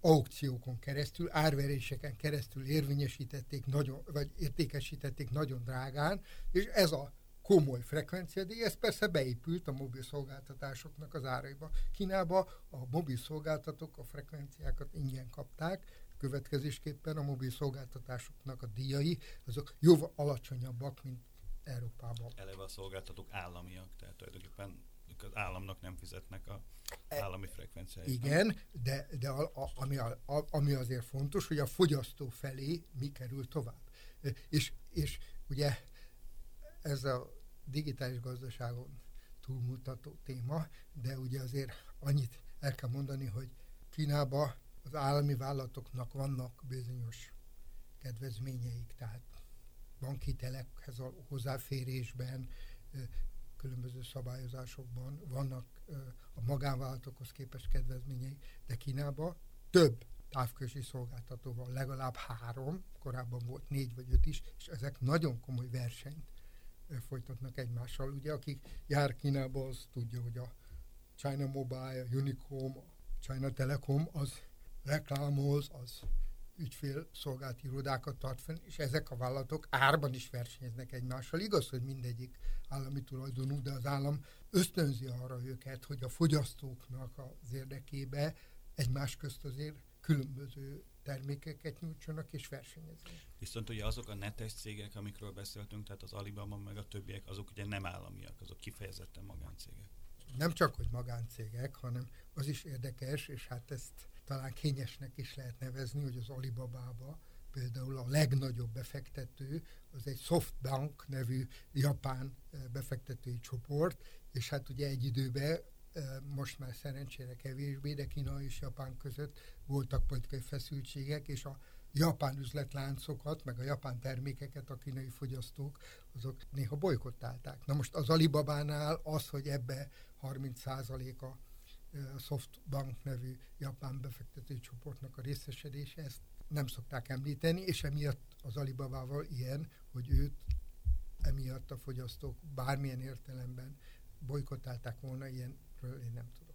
aukciókon keresztül, árveréseken keresztül érvényesítették, nagyon, vagy értékesítették nagyon drágán, és ez a komoly frekvencia, de ez persze beépült a mobil szolgáltatásoknak az áraiba. Kínába a mobil szolgáltatók a frekvenciákat ingyen kapták, következésképpen a mobil szolgáltatásoknak a díjai azok jóval alacsonyabbak, mint Európában. Eleve a szolgáltatók államiak, tehát tulajdonképpen az államnak nem fizetnek a e, állami frekvenciáit. Igen, de, de a, a, ami, a, a, ami azért fontos, hogy a fogyasztó felé mi kerül tovább. És, és ugye ez a digitális gazdaságon túlmutató téma, de ugye azért annyit el kell mondani, hogy Kínában az állami vállalatoknak vannak bizonyos kedvezményeik, tehát bankhitelekhez a hozzáférésben, különböző szabályozásokban vannak a magánvállalatokhoz képest kedvezményei, de Kínában több távközlési szolgáltató van, legalább három, korábban volt négy vagy öt is, és ezek nagyon komoly versenyt folytatnak egymással. Ugye, aki jár Kínába, az tudja, hogy a China Mobile, a Unicom, a China Telecom, az reklámoz, az ügyfél szolgált irodákat tart fenn, és ezek a vállalatok árban is versenyeznek egymással. Igaz, hogy mindegyik állami tulajdonú, de az állam ösztönzi arra őket, hogy a fogyasztóknak az érdekébe egymás közt azért különböző termékeket nyújtsanak és versenyezzenek. Viszont ugye azok a netes cégek, amikről beszéltünk, tehát az Alibaba meg a többiek, azok ugye nem államiak, azok kifejezetten magáncégek. Nem csak, hogy magáncégek, hanem az is érdekes, és hát ezt talán kényesnek is lehet nevezni, hogy az Alibaba-ba például a legnagyobb befektető, az egy Softbank nevű japán eh, befektetői csoport, és hát ugye egy időben eh, most már szerencsére kevésbé, de Kína és Japán között voltak politikai feszültségek, és a japán üzletláncokat, meg a japán termékeket a kínai fogyasztók, azok néha bolykottálták. Na most az Alibabánál az, hogy ebbe 30%-a a Softbank nevű japán befektetői csoportnak a részesedése, ezt nem szokták említeni, és emiatt az Alibabával ilyen, hogy őt emiatt a fogyasztók bármilyen értelemben bolykottálták volna, ilyenről én nem tudom.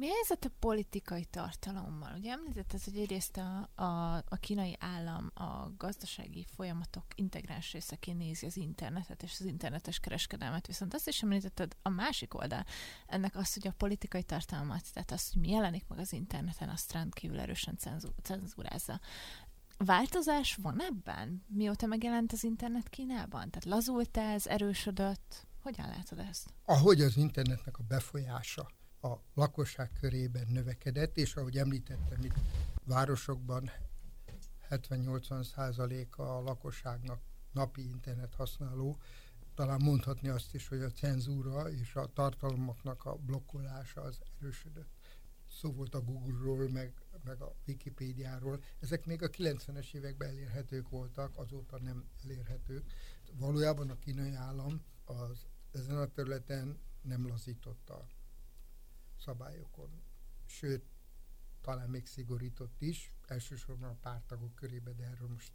Mi helyzet a politikai tartalommal? Ugye említetted, hogy egyrészt a, a, a kínai állam a gazdasági folyamatok integráns részeként nézi az internetet és az internetes kereskedelmet, viszont azt is említetted a másik oldal ennek az, hogy a politikai tartalmat, tehát az, hogy mi jelenik meg az interneten, azt rendkívül erősen cenzúrázza. Változás van ebben, mióta megjelent az internet Kínában? Tehát lazult ez, erősödött? Hogyan látod ezt? Ahogy az internetnek a befolyása a lakosság körében növekedett, és ahogy említettem, itt városokban 70-80 százaléka a lakosságnak napi internet használó, talán mondhatni azt is, hogy a cenzúra és a tartalmaknak a blokkolása az erősödött. Szó volt a Google-ról, meg meg a Wikipédiáról, ezek még a 90-es években elérhetők voltak, azóta nem elérhetők. Valójában a kínai állam az ezen a területen nem lazította szabályokon. Sőt, talán még szigorított is, elsősorban a pártagok körébe, de erről most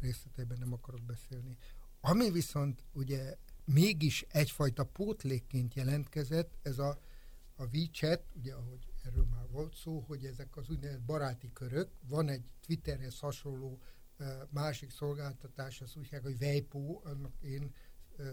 részletében nem akarok beszélni. Ami viszont ugye mégis egyfajta pótlékként jelentkezett, ez a, a WeChat, ugye ahogy erről már volt szó, hogy ezek az úgynevezett baráti körök, van egy Twitterhez hasonló másik szolgáltatás, az úgy hogy Weibo, annak én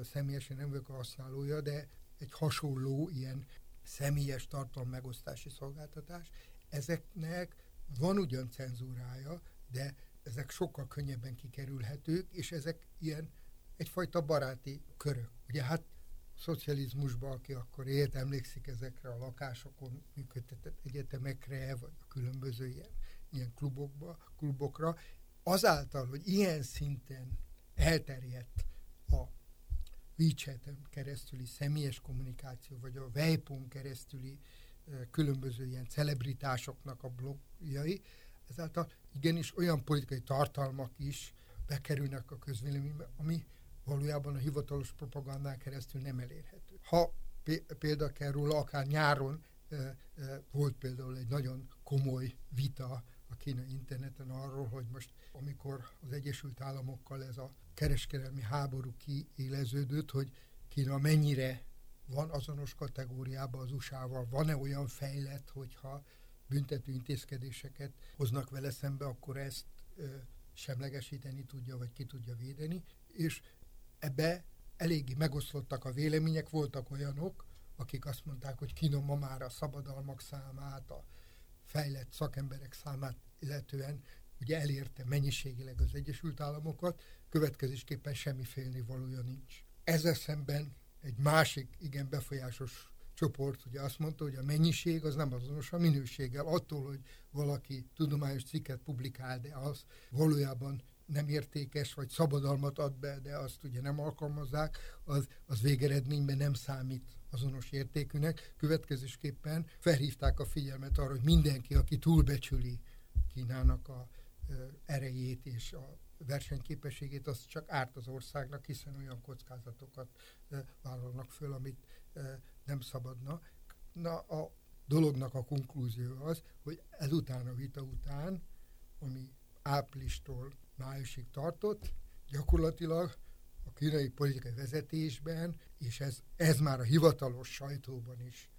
személyesen nem vagyok a használója, de egy hasonló ilyen személyes tartalom megosztási szolgáltatás. Ezeknek van ugyan cenzúrája, de ezek sokkal könnyebben kikerülhetők, és ezek ilyen egyfajta baráti körök. Ugye hát szocializmusban, aki akkor élt, emlékszik ezekre a lakásokon működtetett egyetemekre, vagy a különböző ilyen, ilyen klubokba, klubokra, azáltal, hogy ilyen szinten elterjedt a WeChat-en keresztüli személyes kommunikáció, vagy a Weipon keresztüli különböző ilyen celebritásoknak a blogjai, ezáltal igenis olyan politikai tartalmak is bekerülnek a közvéleménybe, ami valójában a hivatalos propagandán keresztül nem elérhető. Ha példa kell róla, akár nyáron volt például egy nagyon komoly vita a kínai interneten arról, hogy most amikor az Egyesült Államokkal ez a kereskedelmi háború kiéleződött, hogy Kína mennyire van azonos kategóriában az USA-val, van-e olyan fejlett, hogyha büntető intézkedéseket hoznak vele szembe, akkor ezt ö, semlegesíteni tudja, vagy ki tudja védeni, és ebbe eléggé megoszlottak a vélemények, voltak olyanok, akik azt mondták, hogy Kína ma már a szabadalmak számát, a fejlett szakemberek számát illetően ugye elérte mennyiségileg az Egyesült Államokat, következésképpen semmi félnivalója nincs. Ezzel szemben egy másik igen befolyásos csoport ugye azt mondta, hogy a mennyiség az nem azonos a minőséggel. Attól, hogy valaki tudományos cikket publikál, de az valójában nem értékes, vagy szabadalmat ad be, de azt ugye nem alkalmazzák, az, az végeredményben nem számít azonos értékűnek. Következésképpen felhívták a figyelmet arra, hogy mindenki, aki túlbecsüli Kínának a erejét és a versenyképességét, az csak árt az országnak, hiszen olyan kockázatokat vállalnak föl, amit nem szabadna. Na, a dolognak a konklúzió az, hogy ezután a vita után, ami áprilistól májusig tartott, gyakorlatilag a kínai politikai vezetésben, és ez, ez már a hivatalos sajtóban is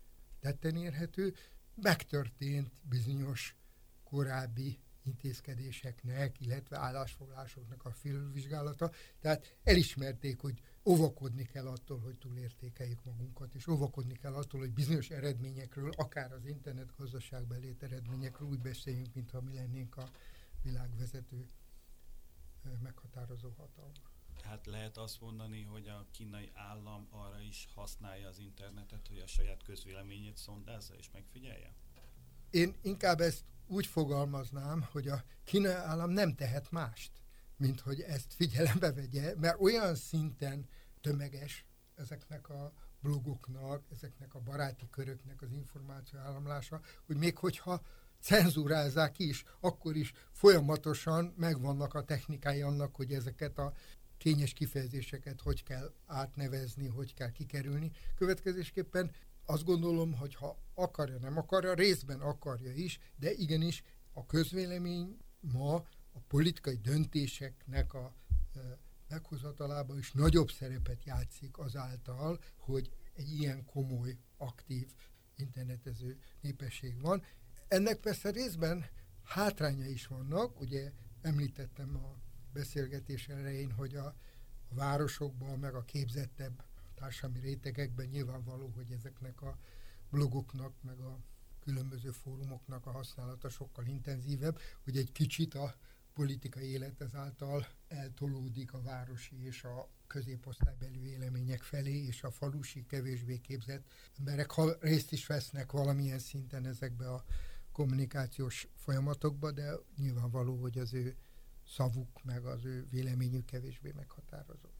tetten érhető, megtörtént bizonyos korábbi intézkedéseknek, illetve állásfoglásoknak a felvizsgálata. Tehát elismerték, hogy óvakodni kell attól, hogy túlértékeljük magunkat, és óvakodni kell attól, hogy bizonyos eredményekről, akár az internet gazdaságbeli eredményekről úgy beszéljünk, mintha mi lennénk a világvezető meghatározó hatalma. Tehát lehet azt mondani, hogy a kínai állam arra is használja az internetet, hogy a saját közvéleményét szondázza és megfigyelje? Én inkább ezt úgy fogalmaznám, hogy a kínai állam nem tehet mást, mint hogy ezt figyelembe vegye, mert olyan szinten tömeges ezeknek a blogoknak, ezeknek a baráti köröknek az információ államlása, hogy még hogyha cenzúrázzák is, akkor is folyamatosan megvannak a technikái annak, hogy ezeket a kényes kifejezéseket hogy kell átnevezni, hogy kell kikerülni. Következésképpen azt gondolom, hogy ha akarja, nem akarja, részben akarja is, de igenis a közvélemény ma a politikai döntéseknek a meghozatalában is nagyobb szerepet játszik azáltal, hogy egy ilyen komoly, aktív internetező népesség van. Ennek persze részben hátránya is vannak, ugye említettem a beszélgetés elején, hogy a, a városokban, meg a képzettebb társadalmi rétegekben nyilvánvaló, hogy ezeknek a blogoknak, meg a különböző fórumoknak a használata sokkal intenzívebb, hogy egy kicsit a politikai élet ezáltal eltolódik a városi és a középosztálybeli vélemények felé, és a falusi, kevésbé képzett emberek ha részt is vesznek valamilyen szinten ezekbe a kommunikációs folyamatokba, de nyilvánvaló, hogy az ő szavuk, meg az ő véleményük kevésbé meghatározó.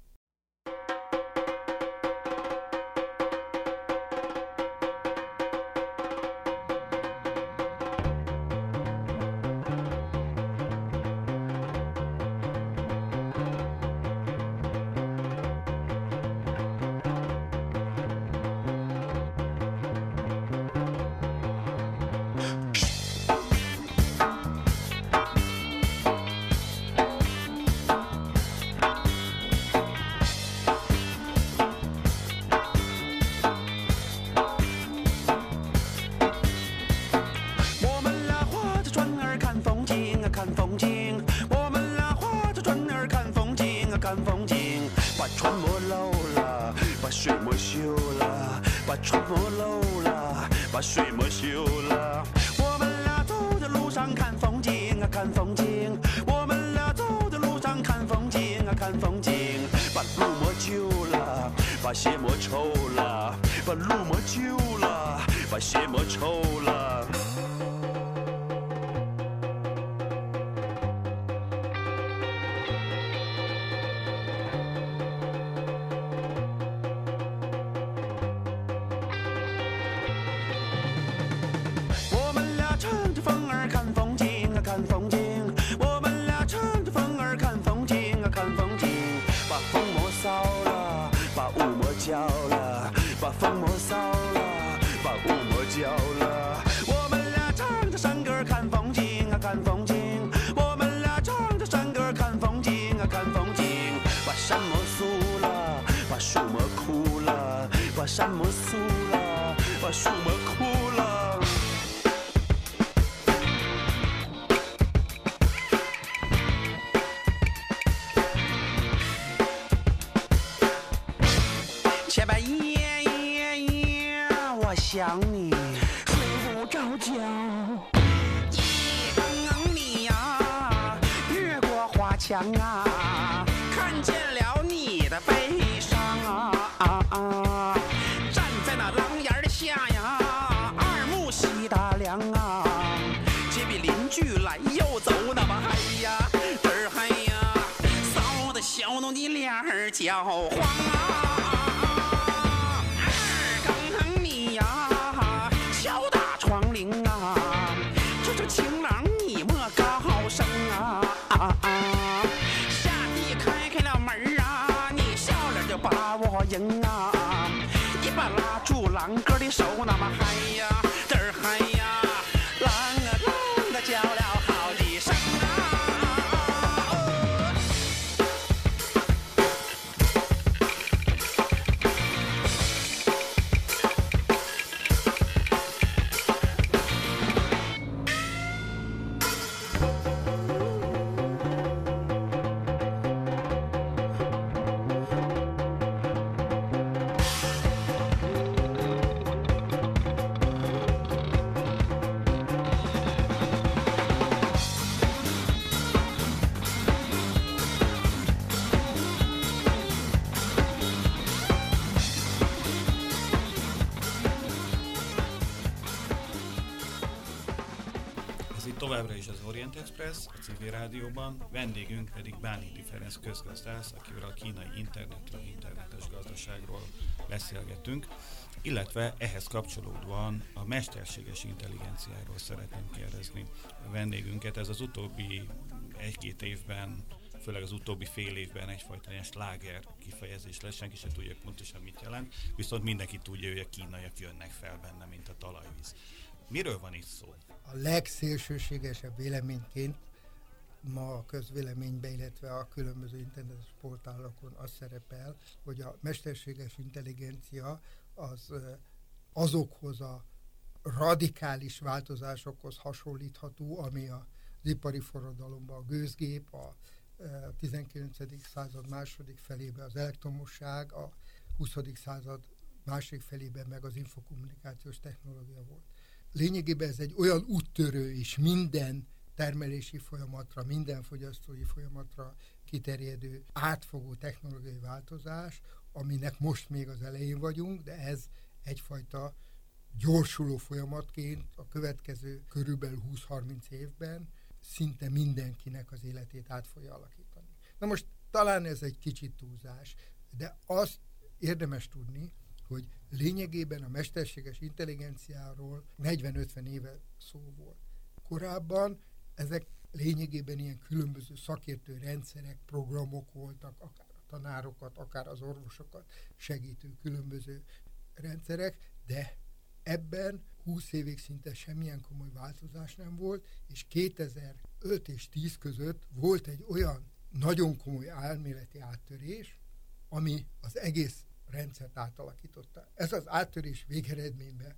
想你睡不着觉。一更你呀，越过花墙啊，看见了你的悲伤啊啊啊！站在那廊檐下呀，二目细打量啊，街边邻居来又走，那么嗨呀，这儿嗨呀，臊得小农的脸儿焦黄啊。Ferenc közgazdász, akivel a kínai internetről, internetes gazdaságról beszélgetünk, illetve ehhez kapcsolódóan a mesterséges intelligenciáról szeretném kérdezni a vendégünket. Ez az utóbbi egy-két évben főleg az utóbbi fél évben egyfajta ilyen sláger kifejezés lesz, senki sem tudja pontosan mit jelent, viszont mindenki tudja, hogy a kínaiak jönnek fel benne, mint a talajvíz. Miről van itt szó? a legszélsőségesebb véleményként ma a közvéleményben, illetve a különböző internetes portálokon az szerepel, hogy a mesterséges intelligencia az azokhoz a radikális változásokhoz hasonlítható, ami az ipari forradalomban a gőzgép, a ö, 19. század második felében az elektromosság, a 20. század másik felében meg az infokommunikációs technológia volt. Lényegében ez egy olyan úttörő is minden termelési folyamatra, minden fogyasztói folyamatra kiterjedő átfogó technológiai változás, aminek most még az elején vagyunk, de ez egyfajta gyorsuló folyamatként a következő körülbelül 20-30 évben szinte mindenkinek az életét át fogja alakítani. Na most talán ez egy kicsit túlzás, de azt érdemes tudni, hogy lényegében a mesterséges intelligenciáról 40-50 éve szó volt. Korábban ezek lényegében ilyen különböző szakértő rendszerek, programok voltak, akár a tanárokat, akár az orvosokat segítő különböző rendszerek, de ebben 20 évig szinte semmilyen komoly változás nem volt, és 2005 és 10 között volt egy olyan nagyon komoly elméleti áttörés, ami az egész rendszert átalakította. Ez az áttörés végeredményben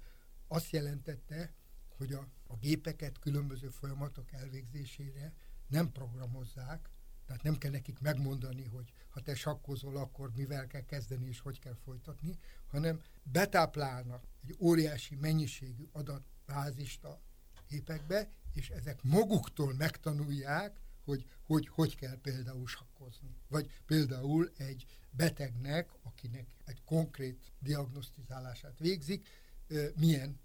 azt jelentette, hogy a, a gépeket különböző folyamatok elvégzésére nem programozzák, Tehát nem kell nekik megmondani, hogy ha te sakkozol, akkor mivel kell kezdeni és hogy kell folytatni, hanem betáplálnak egy óriási mennyiségű adatbázist a gépekbe, és ezek maguktól megtanulják, hogy hogy, hogy kell például sakkozni. Vagy például egy betegnek, akinek egy konkrét diagnosztizálását végzik, milyen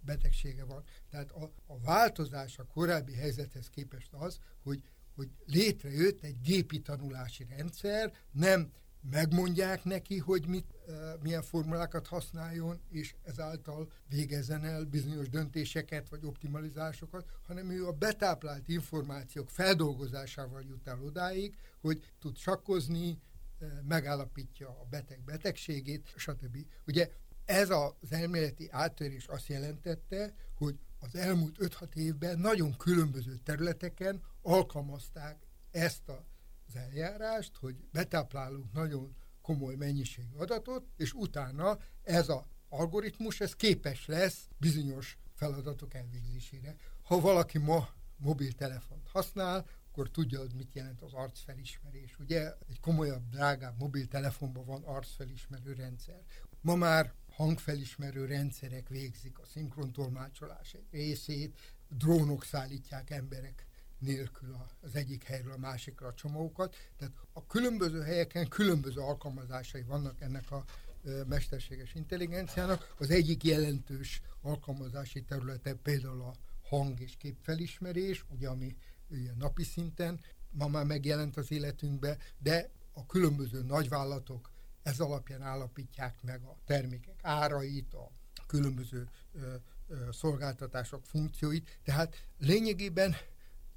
betegsége van. Tehát a, a változás a korábbi helyzethez képest az, hogy, hogy létrejött egy gépi tanulási rendszer, nem megmondják neki, hogy mit, milyen formulákat használjon, és ezáltal végezzen el bizonyos döntéseket vagy optimalizásokat, hanem ő a betáplált információk feldolgozásával jut el odáig, hogy tud sakkozni, megállapítja a beteg betegségét, stb. Ugye ez az elméleti áttörés azt jelentette, hogy az elmúlt 5-6 évben nagyon különböző területeken alkalmazták ezt az eljárást, hogy betáplálunk nagyon komoly mennyiségű adatot, és utána ez az algoritmus ez képes lesz bizonyos feladatok elvégzésére. Ha valaki ma mobiltelefont használ, akkor tudja, hogy mit jelent az arcfelismerés. Ugye egy komolyabb, drágább mobiltelefonban van arcfelismerő rendszer. Ma már hangfelismerő rendszerek végzik a szinkrontolmácsolás részét, drónok szállítják emberek nélkül az egyik helyről a másikra a csomókat. Tehát a különböző helyeken különböző alkalmazásai vannak ennek a mesterséges intelligenciának. Az egyik jelentős alkalmazási területe például a hang- és képfelismerés, ugye ami ugye, napi szinten ma már megjelent az életünkbe, de a különböző nagyvállalatok ez alapján állapítják meg a termékek árait, a különböző ö, ö, szolgáltatások funkcióit. Tehát lényegében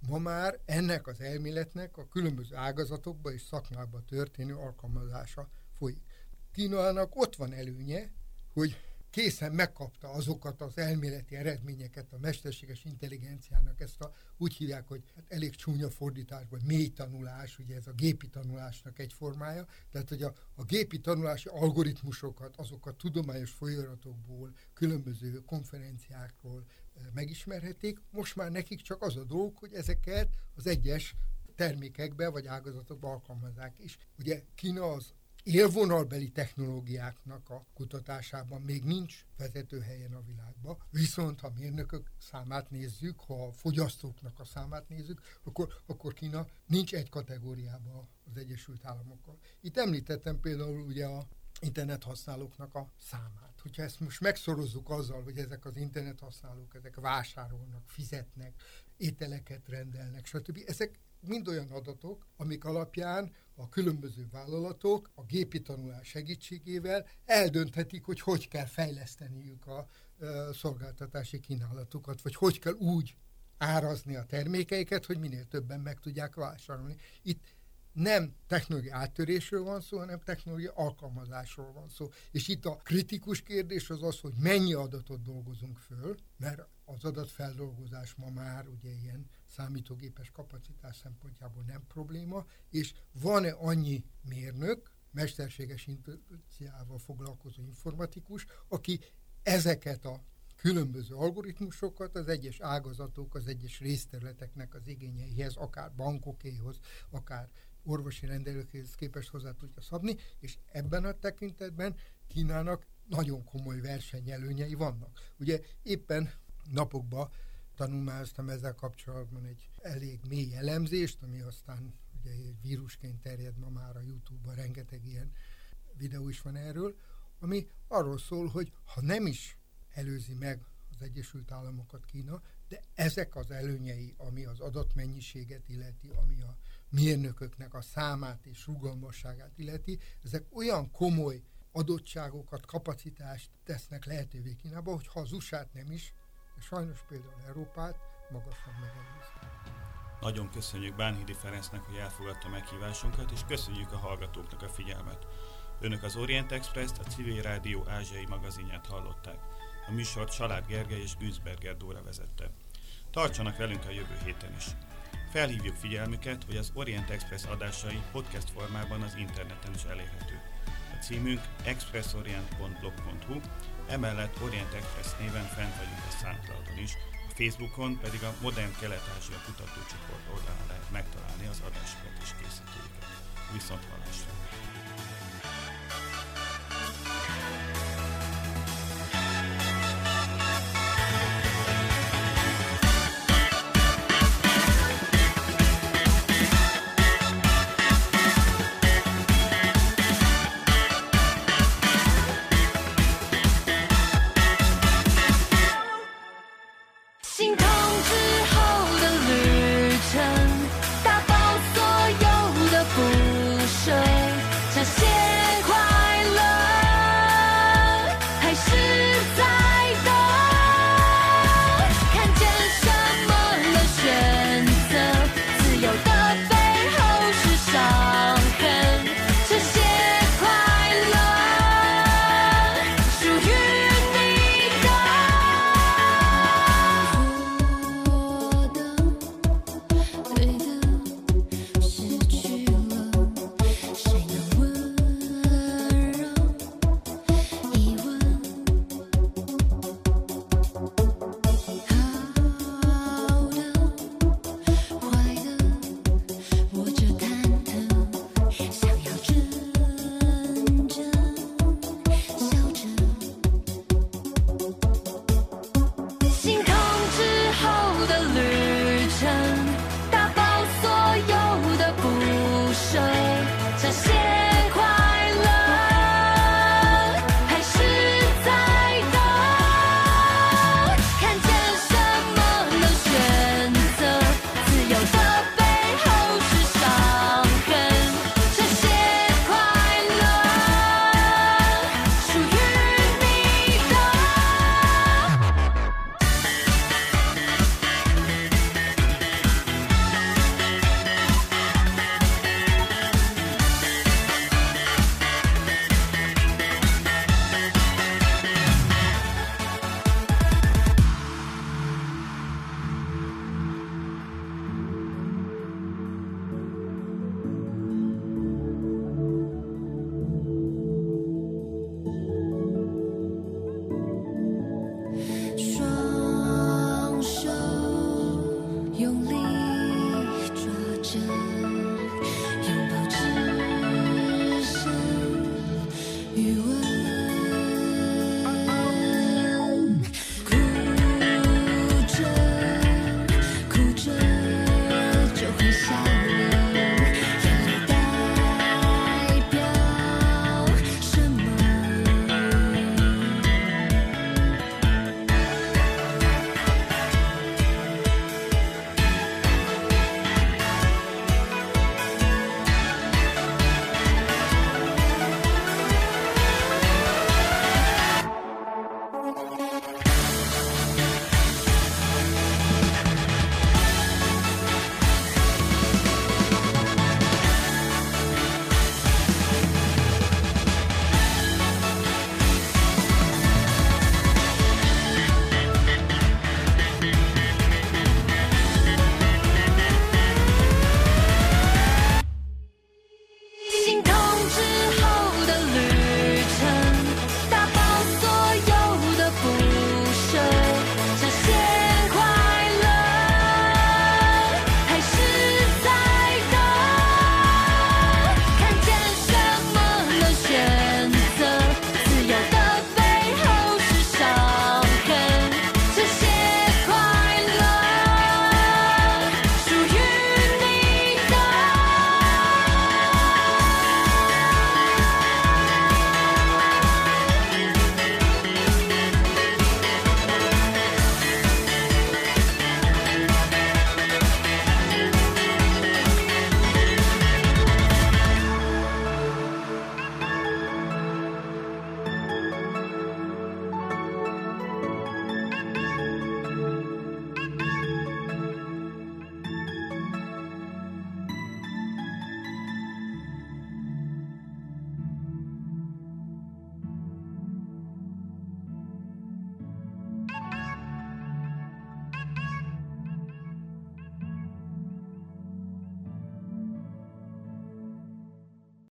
ma már ennek az elméletnek a különböző ágazatokba és szakmákba történő alkalmazása folyik. Kínának ott van előnye, hogy készen megkapta azokat az elméleti eredményeket a mesterséges intelligenciának, ezt a, úgy hívják, hogy hát elég csúnya fordításban, mély tanulás, ugye ez a gépi tanulásnak egy formája, tehát hogy a, a gépi tanulási algoritmusokat, azokat tudományos folyóiratokból, különböző konferenciákról eh, megismerhetik, most már nekik csak az a dolog, hogy ezeket az egyes termékekbe vagy ágazatokba alkalmazzák is. Ugye Kína az élvonalbeli technológiáknak a kutatásában még nincs vezető helyen a világban, viszont ha mérnökök számát nézzük, ha a fogyasztóknak a számát nézzük, akkor, akkor Kína nincs egy kategóriában az Egyesült Államokkal. Itt említettem például ugye a internet használóknak a számát. Hogyha ezt most megszorozzuk azzal, hogy ezek az internet használók, ezek vásárolnak, fizetnek, ételeket rendelnek, stb. Ezek mind olyan adatok, amik alapján a különböző vállalatok a gépi tanulás segítségével eldönthetik, hogy hogy kell fejleszteniük a szolgáltatási kínálatukat, vagy hogy kell úgy árazni a termékeiket, hogy minél többen meg tudják vásárolni. Itt nem technológiai áttörésről van szó, hanem technológiai alkalmazásról van szó. És itt a kritikus kérdés az az, hogy mennyi adatot dolgozunk föl, mert az adatfeldolgozás ma már ugye ilyen számítógépes kapacitás szempontjából nem probléma, és van-e annyi mérnök, mesterséges intelligenciával foglalkozó informatikus, aki ezeket a különböző algoritmusokat az egyes ágazatok, az egyes részterületeknek az igényeihez, akár bankokéhoz, akár orvosi rendelőkéhez képest hozzá tudja szabni, és ebben a tekintetben Kínának nagyon komoly versenyelőnyei vannak. Ugye éppen napokban tanulmányoztam ezzel kapcsolatban egy elég mély elemzést, ami aztán ugye egy vírusként terjed ma már a Youtube-ban, rengeteg ilyen videó is van erről, ami arról szól, hogy ha nem is előzi meg az Egyesült Államokat Kína, de ezek az előnyei, ami az adatmennyiséget illeti, ami a mérnököknek a számát és rugalmasságát illeti, ezek olyan komoly adottságokat, kapacitást tesznek lehetővé Kínába, hogy ha az usa nem is, sajnos például Európát magasan megelőzni. Nagyon köszönjük Bánhidi Ferencnek, hogy elfogadta meghívásunkat, és köszönjük a hallgatóknak a figyelmet. Önök az Orient Express-t, a Civil Rádió ázsiai magazinját hallották. A műsort Salád Gergely és Günzberger Dóra vezette. Tartsanak velünk a jövő héten is. Felhívjuk figyelmüket, hogy az Orient Express adásai podcast formában az interneten is elérhetők címünk expressorient.blog.hu, emellett Orient Express néven fent vagyunk a SoundCloudon is, a Facebookon pedig a Modern Kelet-Ázsia kutatócsoport oldalán lehet megtalálni az adásokat és készítőiket. Viszont hallásra!